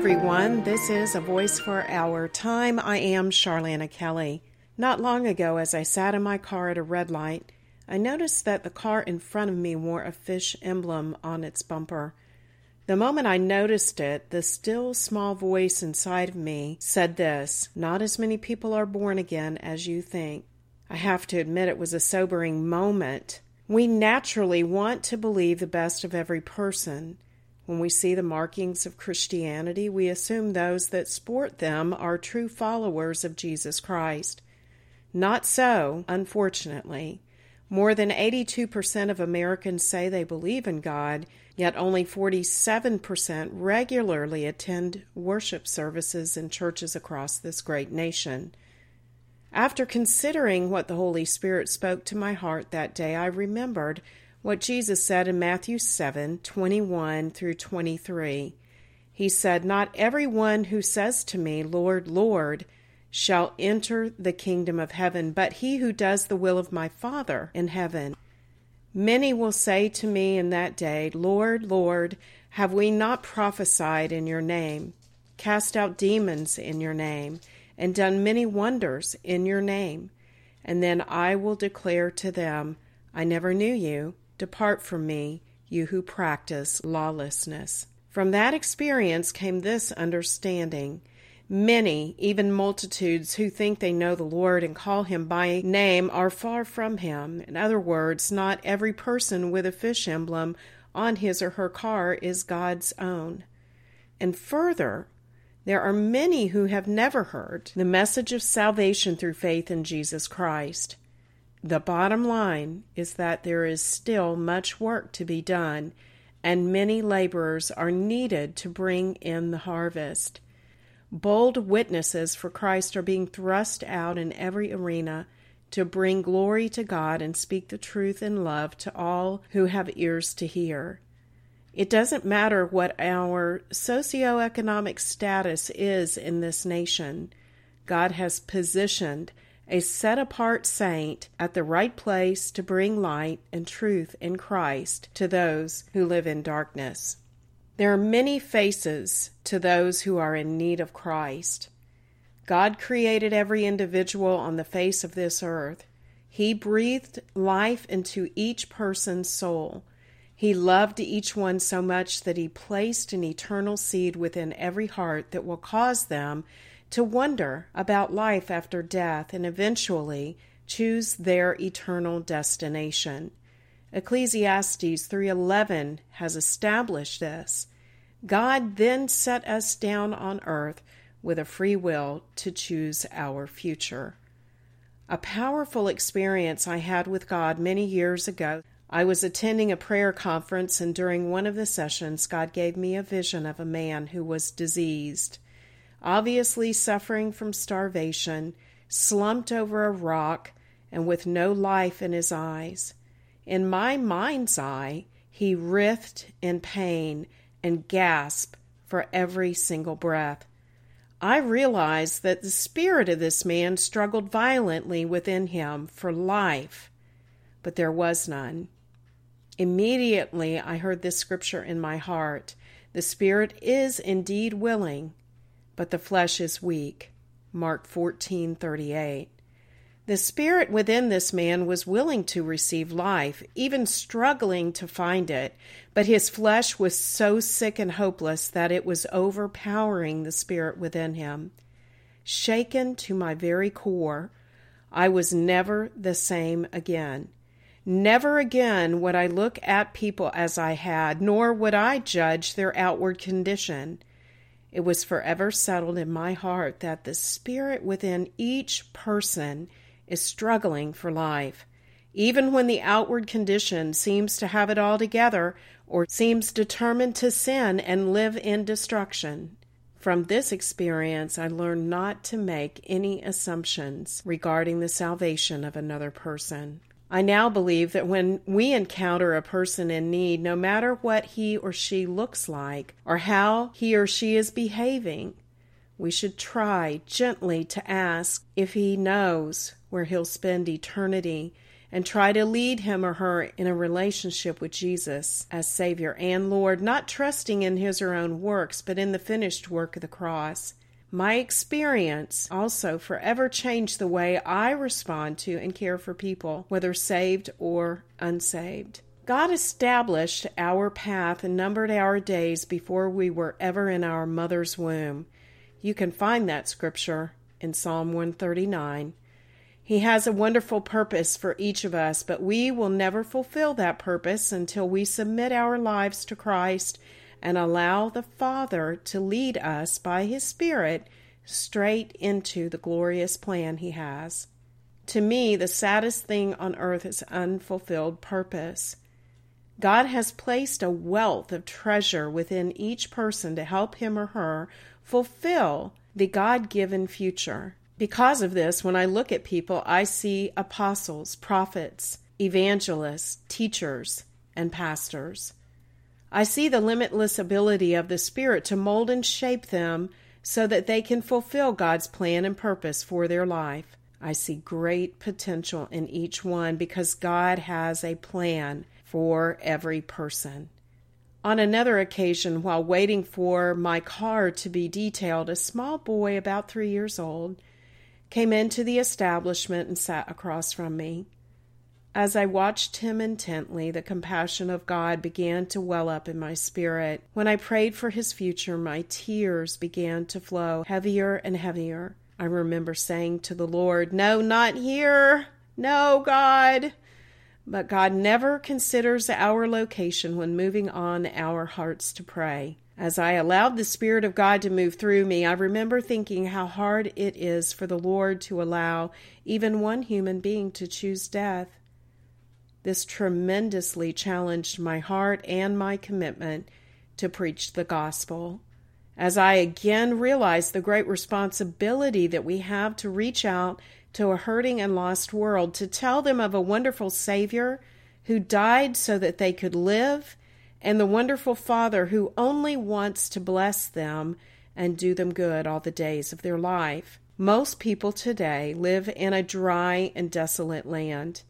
everyone. This is A Voice for Our Time. I am Charlana Kelly. Not long ago, as I sat in my car at a red light, I noticed that the car in front of me wore a fish emblem on its bumper. The moment I noticed it, the still small voice inside of me said this Not as many people are born again as you think. I have to admit it was a sobering moment. We naturally want to believe the best of every person. When we see the markings of Christianity, we assume those that sport them are true followers of Jesus Christ. Not so, unfortunately. More than 82% of Americans say they believe in God, yet only 47% regularly attend worship services in churches across this great nation. After considering what the Holy Spirit spoke to my heart that day, I remembered what Jesus said in Matthew 7 21 through 23. He said, Not every one who says to me, Lord, Lord, shall enter the kingdom of heaven, but he who does the will of my Father in heaven. Many will say to me in that day, Lord, Lord, have we not prophesied in your name, cast out demons in your name, and done many wonders in your name? And then I will declare to them, I never knew you. Depart from me, you who practice lawlessness. From that experience came this understanding Many, even multitudes, who think they know the Lord and call him by name are far from him. In other words, not every person with a fish emblem on his or her car is God's own. And further, there are many who have never heard the message of salvation through faith in Jesus Christ. The bottom line is that there is still much work to be done, and many laborers are needed to bring in the harvest. Bold witnesses for Christ are being thrust out in every arena to bring glory to God and speak the truth in love to all who have ears to hear. It doesn't matter what our socioeconomic status is in this nation, God has positioned a set apart saint at the right place to bring light and truth in Christ to those who live in darkness. There are many faces to those who are in need of Christ. God created every individual on the face of this earth. He breathed life into each person's soul. He loved each one so much that he placed an eternal seed within every heart that will cause them to wonder about life after death and eventually choose their eternal destination. Ecclesiastes 3:11 has established this. God then set us down on earth with a free will to choose our future. A powerful experience I had with God many years ago. I was attending a prayer conference, and during one of the sessions, God gave me a vision of a man who was diseased, obviously suffering from starvation, slumped over a rock, and with no life in his eyes. In my mind's eye, he writhed in pain and gasped for every single breath. I realized that the spirit of this man struggled violently within him for life, but there was none. Immediately I heard this scripture in my heart The spirit is indeed willing, but the flesh is weak. Mark 14:38. The spirit within this man was willing to receive life, even struggling to find it, but his flesh was so sick and hopeless that it was overpowering the spirit within him. Shaken to my very core, I was never the same again. Never again would I look at people as I had, nor would I judge their outward condition. It was forever settled in my heart that the spirit within each person is struggling for life. Even when the outward condition seems to have it all together or seems determined to sin and live in destruction. From this experience, I learned not to make any assumptions regarding the salvation of another person. I now believe that when we encounter a person in need, no matter what he or she looks like or how he or she is behaving, we should try gently to ask if he knows where he'll spend eternity and try to lead him or her in a relationship with Jesus as Savior and Lord, not trusting in his or own works, but in the finished work of the cross. My experience also forever changed the way I respond to and care for people, whether saved or unsaved. God established our path and numbered our days before we were ever in our mother's womb. You can find that scripture in Psalm 139. He has a wonderful purpose for each of us, but we will never fulfill that purpose until we submit our lives to Christ and allow the Father to lead us by His Spirit straight into the glorious plan He has. To me, the saddest thing on earth is unfulfilled purpose. God has placed a wealth of treasure within each person to help him or her fulfill the God given future. Because of this, when I look at people, I see apostles, prophets, evangelists, teachers, and pastors. I see the limitless ability of the Spirit to mold and shape them so that they can fulfill God's plan and purpose for their life. I see great potential in each one because God has a plan for every person. On another occasion, while waiting for my car to be detailed, a small boy about three years old came into the establishment and sat across from me. As I watched him intently, the compassion of God began to well up in my spirit. When I prayed for his future, my tears began to flow heavier and heavier. I remember saying to the Lord, No, not here. No, God. But God never considers our location when moving on our hearts to pray. As I allowed the Spirit of God to move through me, I remember thinking how hard it is for the Lord to allow even one human being to choose death. This tremendously challenged my heart and my commitment to preach the gospel. As I again realized the great responsibility that we have to reach out to a hurting and lost world, to tell them of a wonderful Savior who died so that they could live and the wonderful Father who only wants to bless them and do them good all the days of their life. Most people today live in a dry and desolate land.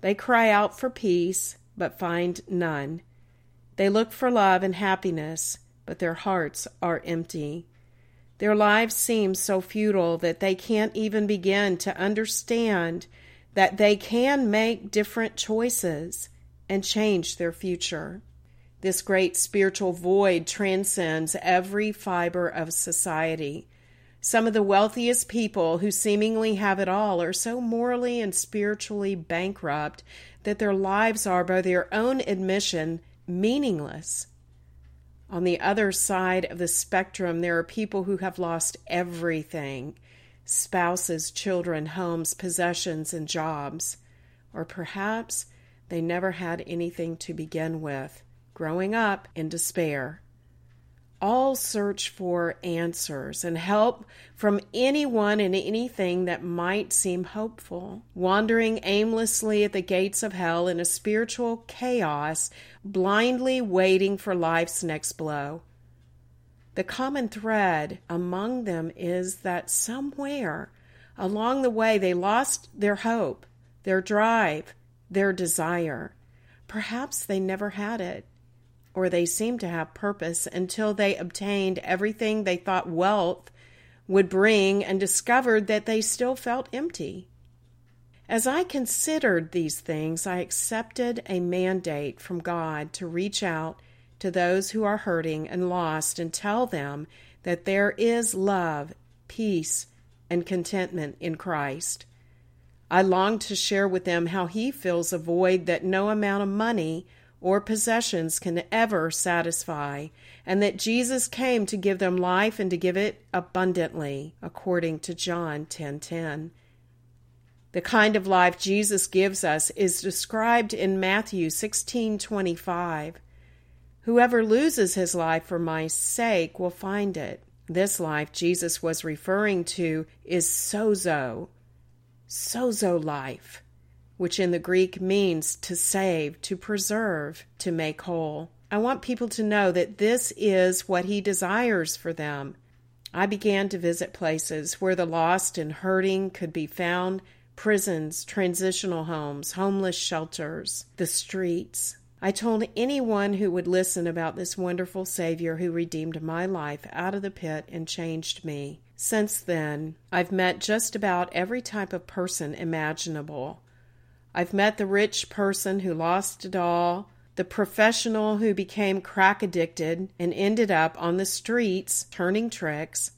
They cry out for peace, but find none. They look for love and happiness, but their hearts are empty. Their lives seem so futile that they can't even begin to understand that they can make different choices and change their future. This great spiritual void transcends every fiber of society. Some of the wealthiest people who seemingly have it all are so morally and spiritually bankrupt that their lives are, by their own admission, meaningless. On the other side of the spectrum, there are people who have lost everything spouses, children, homes, possessions, and jobs. Or perhaps they never had anything to begin with growing up in despair. All search for answers and help from anyone and anything that might seem hopeful, wandering aimlessly at the gates of hell in a spiritual chaos, blindly waiting for life's next blow. The common thread among them is that somewhere along the way they lost their hope, their drive, their desire. Perhaps they never had it or they seemed to have purpose until they obtained everything they thought wealth would bring and discovered that they still felt empty. As I considered these things, I accepted a mandate from God to reach out to those who are hurting and lost and tell them that there is love, peace, and contentment in Christ. I longed to share with them how He fills a void that no amount of money or possessions can ever satisfy, and that Jesus came to give them life and to give it abundantly, according to John 10:10. 10, 10. The kind of life Jesus gives us is described in Matthew 16:25. Whoever loses his life for my sake will find it. This life Jesus was referring to is sozo, sozo life which in the Greek means to save, to preserve, to make whole. I want people to know that this is what He desires for them. I began to visit places where the lost and hurting could be found, prisons, transitional homes, homeless shelters, the streets. I told anyone who would listen about this wonderful Savior who redeemed my life out of the pit and changed me. Since then, I've met just about every type of person imaginable. I've met the rich person who lost it all, the professional who became crack addicted and ended up on the streets turning tricks.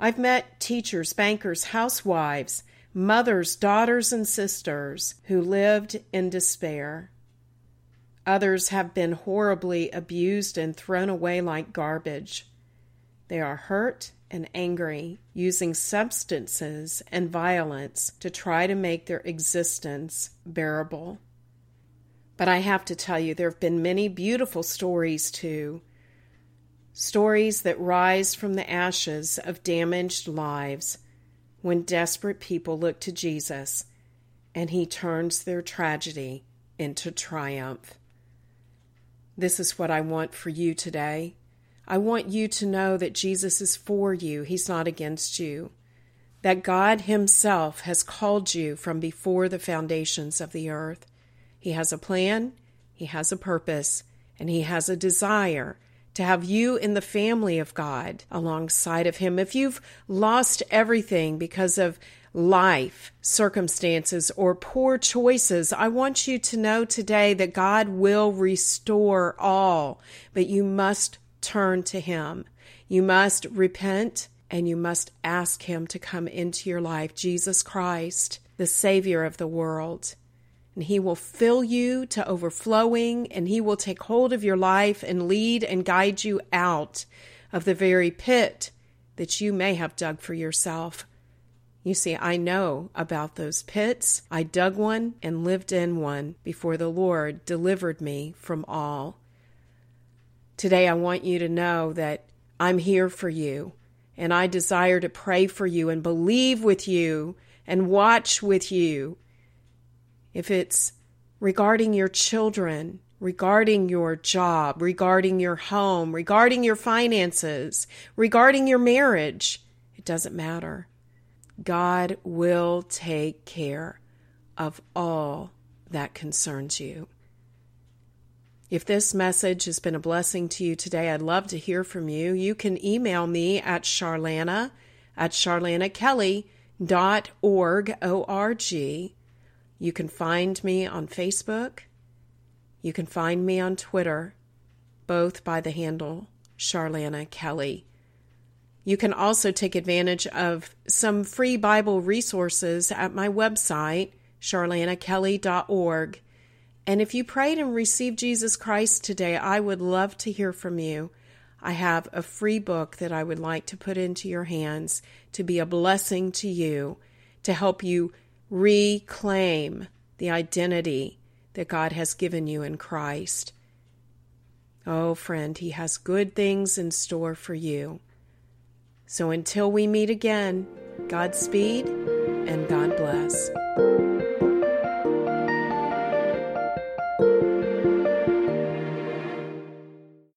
I've met teachers, bankers, housewives, mothers, daughters, and sisters who lived in despair. Others have been horribly abused and thrown away like garbage. They are hurt and angry, using substances and violence to try to make their existence bearable. But I have to tell you, there have been many beautiful stories too. Stories that rise from the ashes of damaged lives when desperate people look to Jesus and he turns their tragedy into triumph. This is what I want for you today. I want you to know that Jesus is for you, He's not against you. That God Himself has called you from before the foundations of the earth. He has a plan, He has a purpose, and He has a desire to have you in the family of God alongside of Him. If you've lost everything because of life, circumstances, or poor choices, I want you to know today that God will restore all, but you must turn to Him. You must repent and you must ask Him to come into your life, Jesus Christ, the Savior of the world. And He will fill you to overflowing and He will take hold of your life and lead and guide you out of the very pit that you may have dug for yourself. You see, I know about those pits. I dug one and lived in one before the Lord delivered me from all. Today, I want you to know that I'm here for you, and I desire to pray for you and believe with you and watch with you. If it's regarding your children, regarding your job, regarding your home, regarding your finances, regarding your marriage, it doesn't matter. God will take care of all that concerns you. If this message has been a blessing to you today, I'd love to hear from you. You can email me at charlana at charlanakelly.org, O-R-G. You can find me on Facebook. You can find me on Twitter, both by the handle Charlana Kelly. You can also take advantage of some free Bible resources at my website, charlanakelly.org. And if you prayed and received Jesus Christ today, I would love to hear from you. I have a free book that I would like to put into your hands to be a blessing to you, to help you reclaim the identity that God has given you in Christ. Oh, friend, He has good things in store for you. So until we meet again, Godspeed and God bless.